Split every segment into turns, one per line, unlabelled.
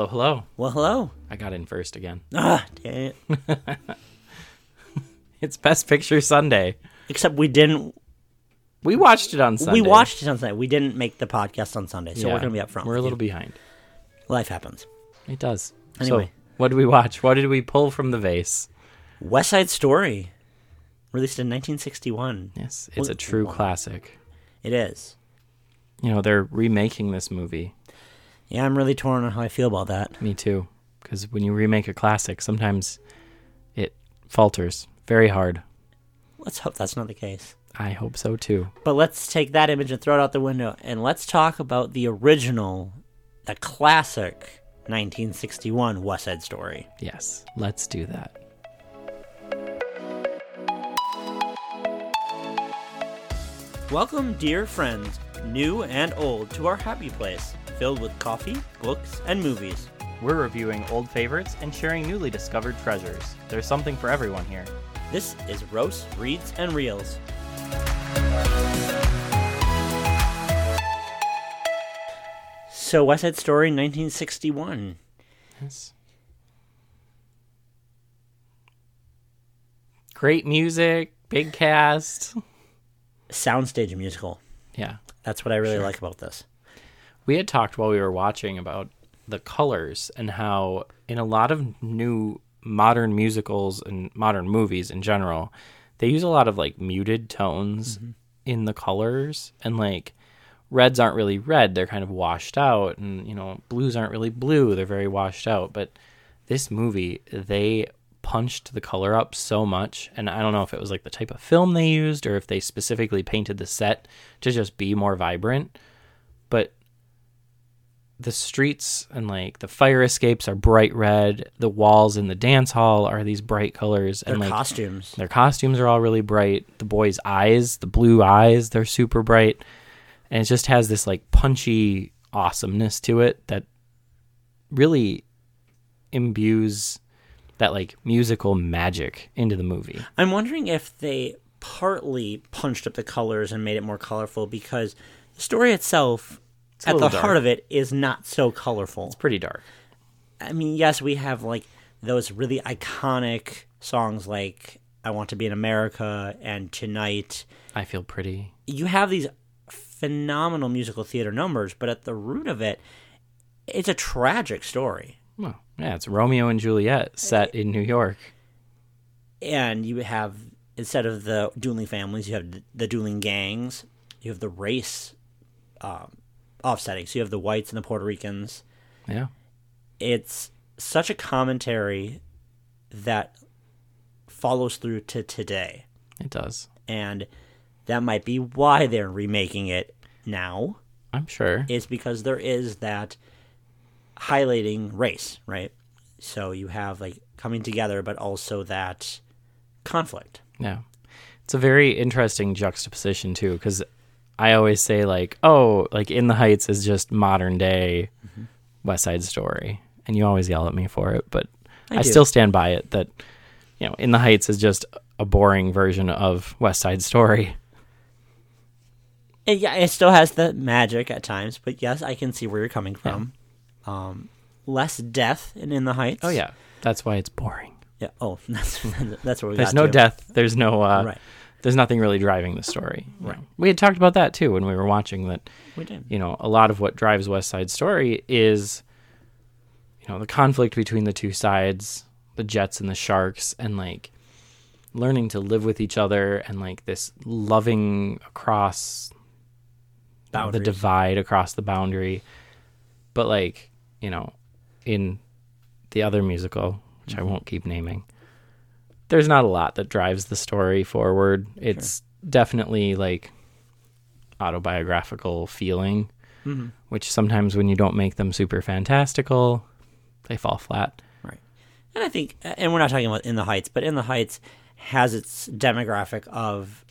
Hello, hello.
Well, hello.
I got in first again.
Ah, dang it.
It's Best Picture Sunday.
Except we didn't.
We watched it on Sunday.
We watched it on Sunday. We didn't make the podcast on Sunday, so
Yeah,
we're gonna be up front.
We're a little
you.
behind.
Life happens.
It does.
Anyway.
So, what did we watch? What did we pull from the vase?
West Side Story, released in 1961.
Yes, it's a true classic.
It is.
You know, they're remaking this movie.
Yeah, I'm really torn on how I feel about that.
Me too. Because when you remake a classic, sometimes it falters very hard.
Let's hope that's not the case.
I hope so too.
But let's take that image and throw it out the window, and let's talk about the original, the classic 1961 West Side Story.
Yes, let's do that.
Welcome, dear friends, new and old, to our happy place, filled with coffee, books, and movies.
We're reviewing old favorites and sharing newly discovered treasures. There's something for everyone here.
This is Roast, Reads, and Reels. So, West Side Story 1961.
Yes. Great music, big cast.
Soundstage musical.
Yeah.
That's what I really like about this.
We had talked while we were watching about the colors and how in a lot of new modern musicals and modern movies in general, they use a lot of like muted tones mm-hmm. in the colors. And like reds aren't really red, they're kind of washed out. And you know, blues aren't really blue, they're very washed out, but this movie they punched the color up so much and I don't know if it was like the type of film they used or if they specifically painted the set to just be more vibrant, but the streets and like the fire escapes are bright red. The walls in the dance hall are these bright colors,
Their
and like
costumes.
their costumes are all really bright. The boys' eyes, the blue eyes, they're super bright, and it just has this like punchy awesomeness to it that really imbues that like musical magic into the movie.
I'm wondering if they partly punched up the colors and made it more colorful because the story itself,
a
at the
little
heart of it, is not so colorful.
It's pretty dark.
I mean, yes, we have like those really iconic songs like I Want to Be in America and Tonight.
I feel pretty.
You have these phenomenal musical theater numbers, but at the root of it, it's a tragic story.
Well, yeah, it's Romeo and Juliet set in New York.
And you have, instead of the dueling families, you have the dueling gangs, you have the race um, offsetting. So you have the whites and the Puerto Ricans.
Yeah.
it's such a commentary that follows through to today.
It does.
And that might be why they're remaking it now,
I'm sure.
is because there is that highlighting race, right? So you have like coming together, but also that conflict.
Yeah. It's a very interesting juxtaposition too cuz I always say like, oh, like In the Heights is just modern day mm-hmm. West Side Story. And you always yell at me for it, but
I
I, still stand by it that you know, In the Heights is just a boring version of West Side Story.
And yeah, it still has the magic at times, but yes, I can see where you're coming from. Um, less death in In the Heights.
Oh yeah. That's why it's boring.
Yeah. Oh, that's that's where we
There's no
to.
death, there's no uh
Right.
there's nothing really driving the story.
Right.
know. We had talked about that too when we were watching that
We did.
you know, a lot of what drives West Side Story is, you know, the conflict between the two sides, the Jets and the Sharks, and like learning to live with each other and like this loving across the divide across the boundary. But like, you know, in the other musical, which I mm-hmm. won't keep naming, there's not a lot that drives the story forward. It's definitely like autobiographical feeling, mm-hmm. which sometimes when you don't make them super fantastical, they fall flat.
Right. And I think, and we're not talking about In the Heights, but In the Heights has its demographic of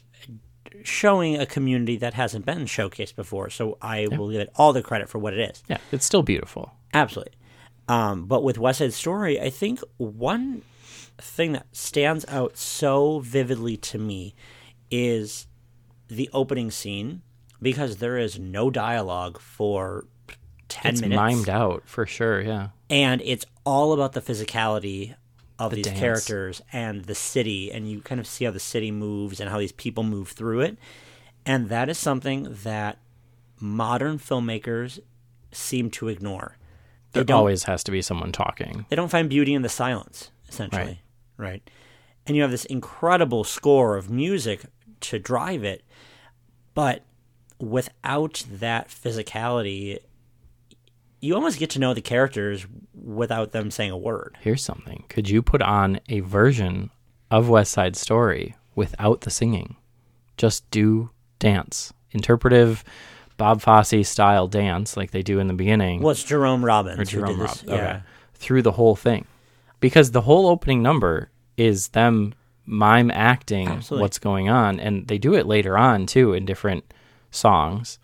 showing a community that hasn't been showcased before. So I will give it all the credit for what it is.
Yeah, it's still beautiful.
Absolutely. Um, but with West Side Story, I think one thing that stands out so vividly to me is the opening scene because there is no dialogue for ten
it's
minutes,
mimed out for sure. Yeah.
and it's all about the physicality of these
dance.
characters and the city, and you kind of see how the city moves and how these people move through it, and that is something that modern filmmakers seem to ignore.
There always has to be someone talking.
they don't find beauty in the silence, essentially. Right. And you have this incredible score of music to drive it, but without that physicality, you almost get to know the characters without them saying a word.
Here's something. Could you put on a version of West Side Story without the singing? Just do dance. Interpretive Bob Fosse style dance like they do in the beginning.
It's Jerome Robbins
or Jerome
did
Robb.
this.
Okay.
Yeah.
Through the whole thing. Because the whole opening number is them mime acting
Absolutely.
what's going on. And they do it later on too in different songs.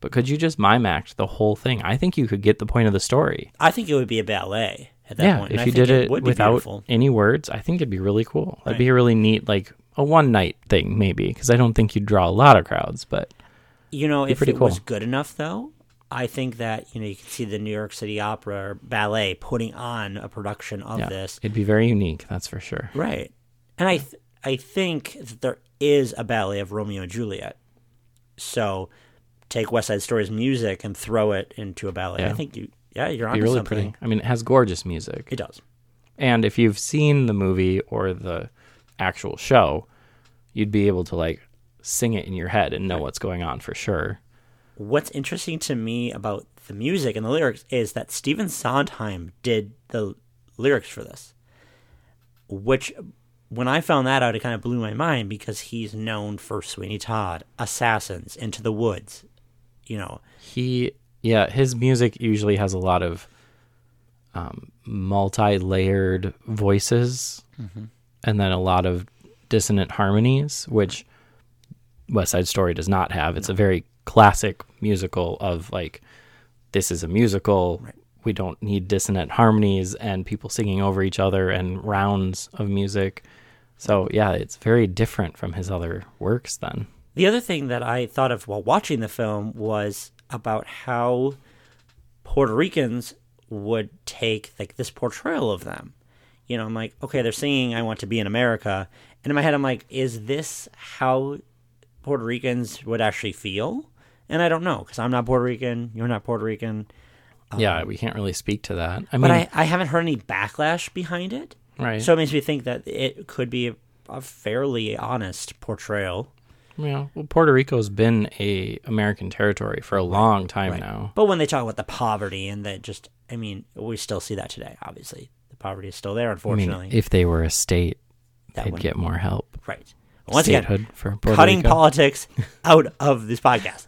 But could you just mime act the whole thing? I think you could get the point of the story.
I think it would be a ballet at that
yeah,
point.
if you did it,
be
without
beautiful.
any words, I think it'd be really cool. That'd
Right.
be a really neat, like a one night thing, maybe. Because I don't think you'd draw a lot of crowds, but
You know, if it was good enough, though, I think that you know you could see the New York City Opera or Ballet putting on a production of
yeah,
this,
it'd be very unique. That's for sure.
right? And I th- I think that there is a ballet of Romeo and Juliet. So take West Side Story's music and throw it into a ballet. I think you, yeah, you're onto
really
something.
pretty. I mean, it has gorgeous music.
It does.
And if you've seen the movie or the actual show, you'd be able to like sing it in your head and know what's going on for sure.
What's interesting to me about the music and the lyrics is that Stephen Sondheim did the lyrics for this. Which, when I found that out, it kind of blew my mind because he's known for Sweeney Todd, Assassins, Into the Woods. You know,
He, yeah, his music usually has a lot of um, multi-layered voices, and then a lot of dissonant harmonies, which West Side Story does not have. It's a very classic musical of like, this is a musical. We don't need dissonant harmonies and people singing over each other and rounds of music. So yeah, it's very different from his other works. Then
The other thing that I thought of while watching the film was about how Puerto Ricans would take like this portrayal of them. You know, I'm like, okay, they're singing "I Want to Be in America," and in my head, I'm like, is this how Puerto Ricans would actually feel? And I don't know because I'm not Puerto Rican. You're not Puerto Rican.
yeah, um, we can't really speak to that. I mean,
But I, I haven't heard any backlash behind it.
right?
So it makes me think that it could be a, a fairly honest portrayal.
Yeah, well, Puerto Rico's been a American territory for a long time
Right.
now.
But when they talk about the poverty and that just, I mean, we still see that today, obviously. The poverty is still there,
I
unfortunately.
mean, if they were a state,
That
they'd get more help.
right. Once again,
for Puerto
cutting
Rico.
politics out of this podcast.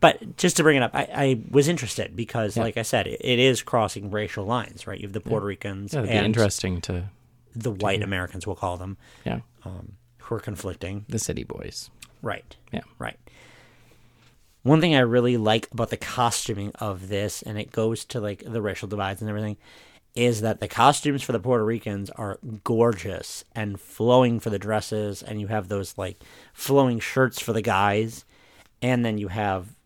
But just to bring it up, I, I was interested because,
Yeah.
like I said, it, it is crossing racial lines, right? You have the Puerto Ricans
yeah, it'd be
and
interesting to
the white Americans, we'll call them,
yeah um,
who are conflicting.
the city boys.
Right.
Yeah.
Right. One thing I really like about the costuming of this, and it goes to like the racial divides and everything, is that the costumes for the Puerto Ricans are gorgeous and flowing for the dresses, and you have those like flowing shirts for the guys, and then you have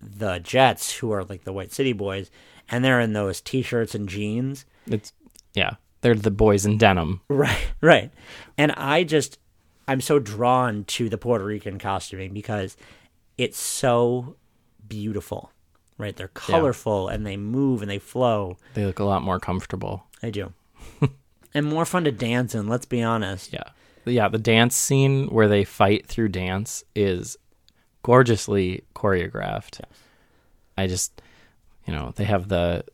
the Jets who are like the White City boys, and they're in those t-shirts and jeans.
It's yeah, they're the boys in denim.
Right, right. And I just, I'm so drawn to the Puerto Rican costuming because it's so beautiful, right? They're colorful and they move and they flow.
They look a lot more comfortable.
I do. and more fun to dance in, let's be honest.
Yeah, yeah. The dance scene where they fight through dance is gorgeously choreographed. I just, you know, they have the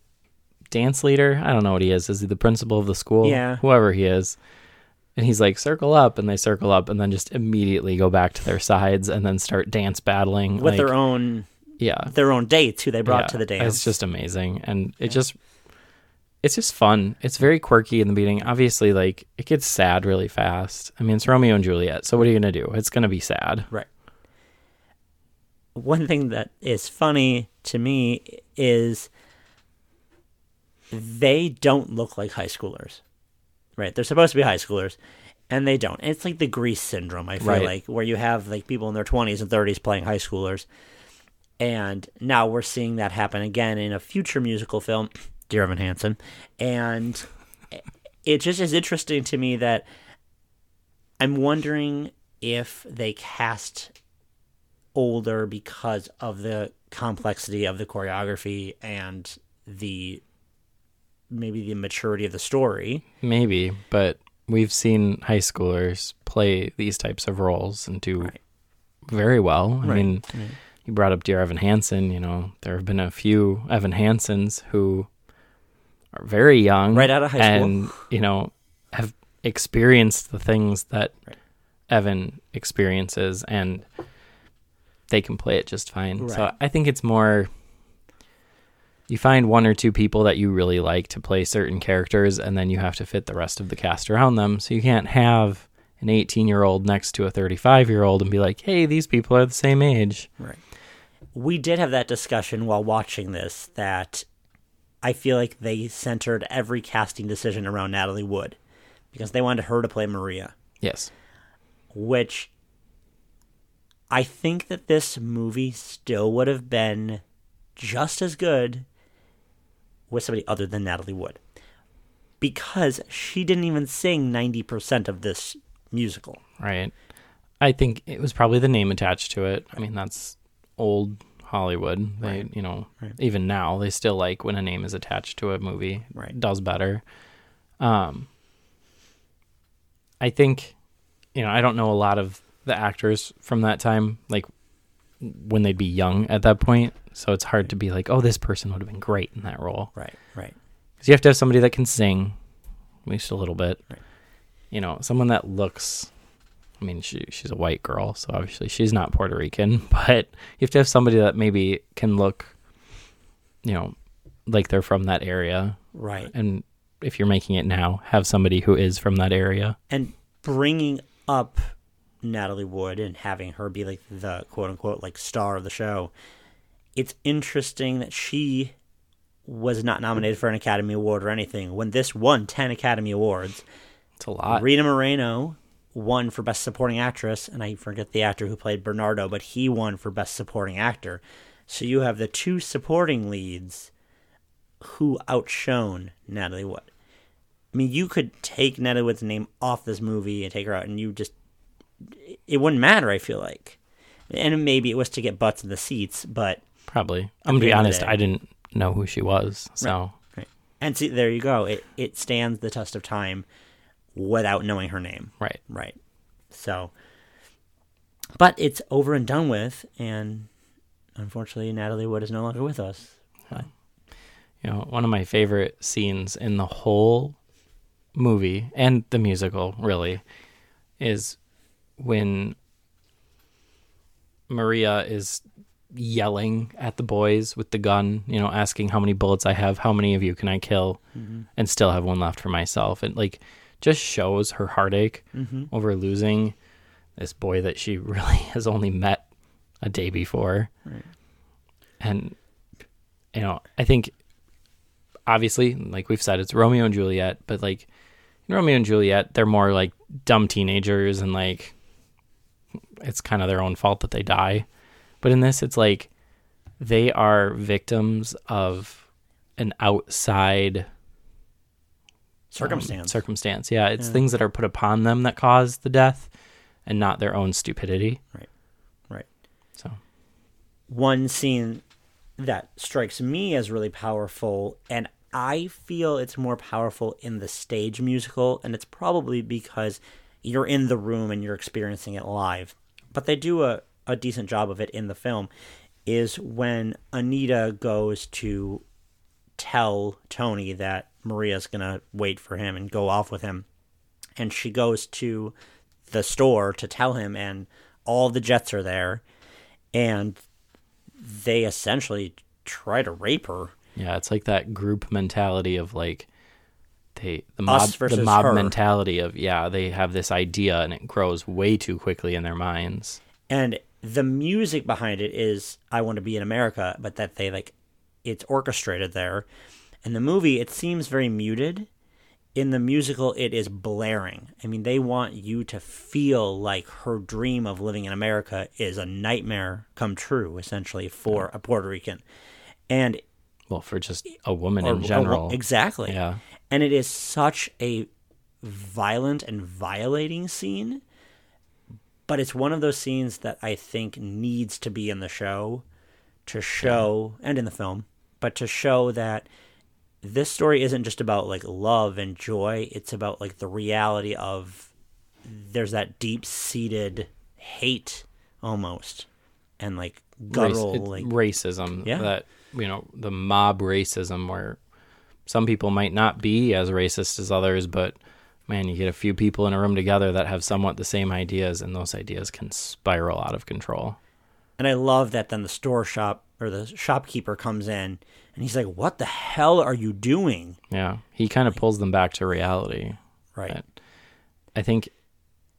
dance leader. I don't know what he is. Is he the principal of the school?
Yeah.
Whoever he is. And he's like, circle up, and they circle up, and then just immediately go back to their sides, and then start dance battling
With
like,
their own
yeah,
their own dates who they brought
yeah,
to the dance.
It's just amazing, and it just it's just fun. It's very quirky in the beginning. Obviously, like it gets sad really fast. I mean, it's Romeo and Juliet, so what are you gonna do? It's gonna be sad.
Right. One thing that is funny to me is they don't look like high schoolers. Right. They're supposed to be high schoolers and they don't. It's like the Grease syndrome, I feel
Right.
like, where you have like people in their 20s and 30s playing high schoolers. And now we're seeing that happen again in a future musical film, Dear Evan Hansen. And it just is interesting to me that I'm wondering if they cast older because of the complexity of the choreography and the maybe the maturity of the story.
Maybe, but we've seen high schoolers play these types of roles and do
Right.
very well. I
Right.
mean, you brought up Dear Evan Hansen. You know, there have been a few Evan Hansens who are very young,
Right out of high school.
and you know have experienced the things that
Right.
Evan experiences, and they can play it just fine. So I think it's more. You find one or two people that you really like to play certain characters, and then you have to fit the rest of the cast around them. So you can't have an 18 year old next to a 35 year old and be like, hey, these people are the same age.
Right. We did have that discussion while watching this that I feel like they centered every casting decision around Natalie Wood because they wanted her to play Maria,
Yes.
which I think that this movie still would have been just as good with somebody other than Natalie Wood because she didn't even sing 90% of this musical.
Right. I think it was probably the name attached to it. I mean, that's old Hollywood. They,
Right.
you know,
Right.
even now they still like when a name is attached to a movie.
Right.
Does better. Um I think you know, I don't know a lot of the actors from that time like when they'd be young at that point, so it's hard to be like, "Oh, this person would have been great in that role."
Right, right.
Cuz you have to have somebody that can sing at least a little bit.
Right.
You know, someone that looks I mean, she she's a white girl, so obviously she's not Puerto Rican, but you have to have somebody that maybe can look, you know, like they're from that area.
Right.
And if you're making it now, have somebody who is from that area.
and bringing up Natalie Wood and having her be like the quote unquote like star of the show, it's interesting that she was not nominated for an Academy Award or anything when this won 10 Academy Awards.
It's a lot.
Rita Moreno won for Best Supporting Actress, and I forget the actor who played Bernardo, but he won for Best Supporting Actor. So you have the two supporting leads who outshone Natalie Wood. I mean, you could take Natalie Wood's name off this movie and take her out, and you just it wouldn't matter. I feel like, and maybe it was to get butts in the seats, but
Probably. I'm gonna be
end of the
honest. I didn't know who she was. So
right. And see, there you go. It it stands the test of time without knowing her name.
right.
Right. So, but it's over and done with, and unfortunately, Natalie Wood is no longer with us. But,
You know, one of my favorite scenes in the whole movie and the musical really is when Maria is yelling at the boys with the gun, you know, asking how many bullets I have, how many of you can I kill, mm-hmm. and still have one left for myself. And like just shows her heartache mm-hmm. over losing this boy that she really has only met a day before. And you know, I think obviously, like we've said, it's Romeo and Juliet, but like in Romeo and Juliet, they're more like dumb teenagers and like it's kind of their own fault that they die. But in this, it's like they are victims of an outside um,
circumstance.
circumstance. Yeah, it's things that are put upon them that cause the death and not their own stupidity.
right. Right.
So,
One scene that strikes me as really powerful, and I feel it's more powerful in the stage musical, and it's probably because you're in the room and you're experiencing it live. But they do a, a decent job of it in the film, is when Anita goes to tell Tony that Maria's gonna wait for him and go off with him. And she goes to the store to tell him, and all the jets are there, and they essentially try to rape her.
yeah, it's like that group mentality of like they the mob the mob
her.
mentality of yeah, they have this idea and it grows way too quickly in their minds.
And the music behind it is I Want to Be in America, but that they like it's orchestrated there. And the movie, it seems very muted. in the musical it is blaring. I mean, they want you to feel like her dream of living in America is a nightmare come true, essentially for a Puerto Rican, and
Well, for just a woman
or-
in general.
exactly.
Yeah.
And it is such a violent and violating scene, but it's one of those scenes that I think needs to be in the show to show and in the film, but to show that this story isn't just about like love and joy, it's about like the reality of there's that deep-seated hate almost and like guttural like
racism.
Yeah.
That, you know, the mob racism where some people might not be as racist as others, but man, you get a few people in a room together that have somewhat the same ideas, and those ideas can spiral out of control.
And I love that then the store shop or the shopkeeper comes in and he's like, What the hell are you doing?
Yeah. He kind of pulls them back to reality.
Right.
Right. I think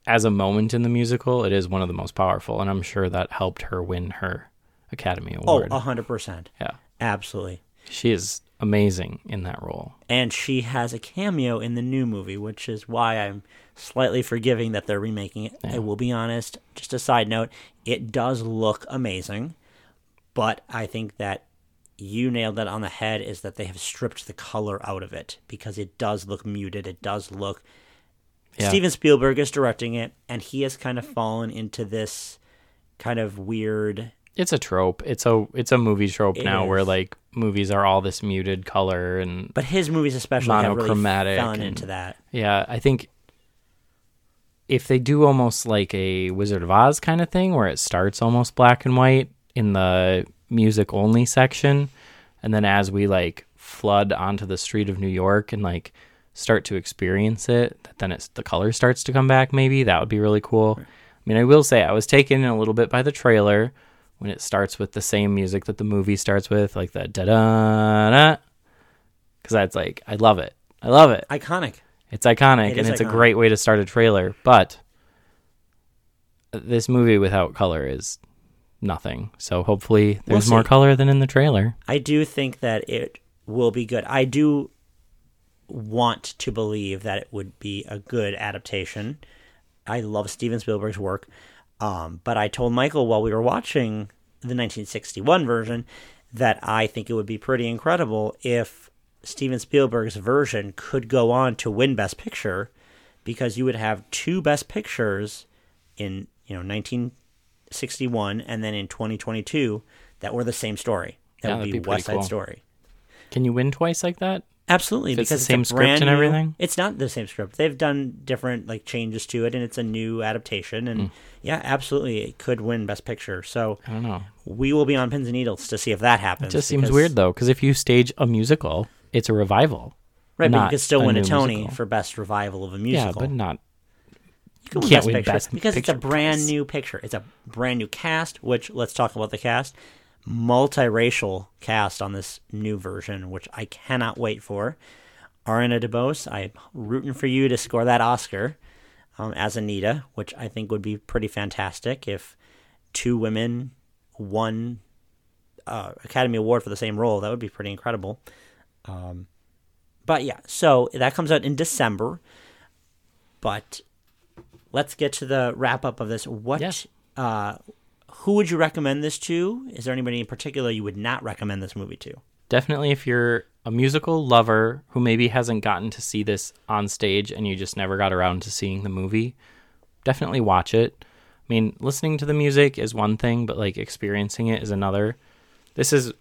as a moment in the musical, it is one of the most powerful, and I'm sure that helped her win her Academy
Oh,
Award.
a hundred percent.
yeah.
Absolutely.
She is amazing in that role.
And she has a cameo in the new movie, which is why I'm slightly forgiving that they're remaking it. I will be honest, just a side note, it does look amazing, but I think that you nailed that on the head is that they have stripped the color out of it because it does look muted. It does look
Yeah.
Steven Spielberg is directing it, and he has kind of fallen into this kind of weird.
It's a trope. It's a it's a movie trope
It
now where like movies are all this muted color and
But his movies, especially, have really
Monochromatic
fallen
and-
into that.
yeah, I think if they do almost like a Wizard of Oz kind of thing where it starts almost black and white in the music only section and then as we like flood onto the street of New York and like start to experience it, then it's the color starts to come back maybe, that would be really cool. I mean, I will say I was taken in a little bit by the trailer when it starts with the same music that the movie starts with, like the da da da. Because that's like, I love it. I love it.
Iconic.
It's iconic
It
and it's a great way to start a trailer, but this movie without color is nothing. So hopefully
We'll
there's more color than in the trailer.
I do think that it will be good. I do want to believe that it would be a good adaptation. I love Steven Spielberg's work. Um, but I told Michael while we were watching the 1961 version that I think it would be pretty incredible if Steven Spielberg's version could go on to win Best Picture because you would have two Best Pictures in, you know, 1961 and then in 2022 that were the same story. That
Yeah,
would be,
be
West Side
cool.
Story.
Can you win twice like that?
Absolutely,
If it's
because
the same
a
script and
new-
everything?
It's not the same script. They've done different like changes to it, and it's a new adaptation. And hmm. yeah, absolutely, it could win Best Picture. So
I don't know.
we will be on pins and needles to see if that happens.
It just seems weird though, because if you stage a musical, it's a revival.
right? But you could still
a
win a
new
Tony
musical.
for Best Revival of a musical.
Yeah, but not.
You can win
can't
Best
win
Picture
Best
because it's a brand new picture. It's a brand new cast. Which let's talk about the cast. Multiracial cast on this new version, which I cannot wait for. Ariana DeBose, I'm rooting for you to score that Oscar um, as Anita, which I think would be pretty fantastic if two women won uh, Academy Award for the same role. That would be pretty incredible. Um, but yeah, so that comes out in December. But let's get to the wrap up of this. What,
Yes.
uh, who would you recommend this to? Is there anybody in particular you would not recommend this movie to?
Definitely, if you're a musical lover who maybe hasn't gotten to see this on stage and you just never got around to seeing the movie, definitely watch it. I mean, listening to the music is one thing, but like experiencing it is another. This is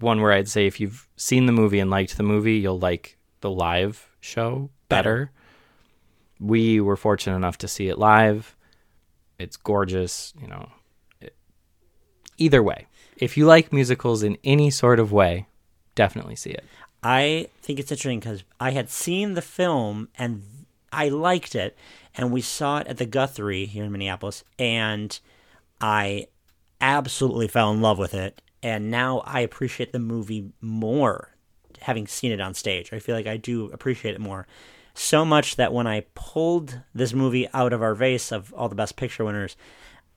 one where I'd say if you've seen the movie and liked the movie, you'll like the live show better. We were fortunate enough to see it live. It's gorgeous, you know. It, either way, if you like musicals in any sort of way, definitely see it.
I think it's interesting because I had seen the film and I liked it, and we saw it at the Guthrie here in Minneapolis, and I absolutely fell in love with it. And now I appreciate the movie more, having seen it on stage. I feel like I do appreciate it more. So much that when I pulled this movie out of our vase of all the Best Picture winners,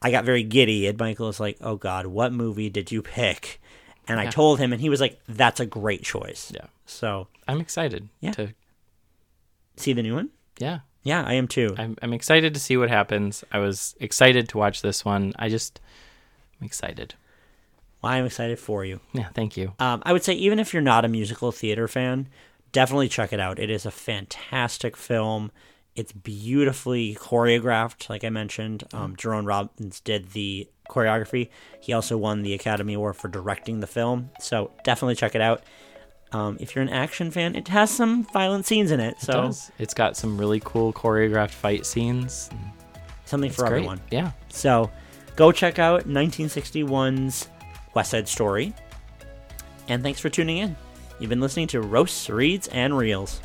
I got very giddy. And Michael was like, "Oh God, what movie did you pick?" And I told him, and he was like, "That's a great choice."
Yeah.
So
I'm excited
Yeah.
to
see the new one.
Yeah,
Yeah, I am too.
I'm I'm excited to see what happens. I was excited to watch this one. I just I'm excited.
Well, I'm excited for you.
Yeah, thank you.
Um, I would say even if you're not a musical theater fan, definitely check it out. It is a fantastic film. It's beautifully choreographed, like I mentioned. Um, Jerome Robbins did the choreography. He also won the Academy Award for directing the film. So definitely check it out. Um, if you're an action fan, it has some violent scenes in it. So
It does. It's got some really cool choreographed fight scenes.
something
It's
for
great.
everyone.
Yeah.
So go check out 1961's West Side Story. And thanks for tuning in. You've been listening to Roasts, Reads, and Reels.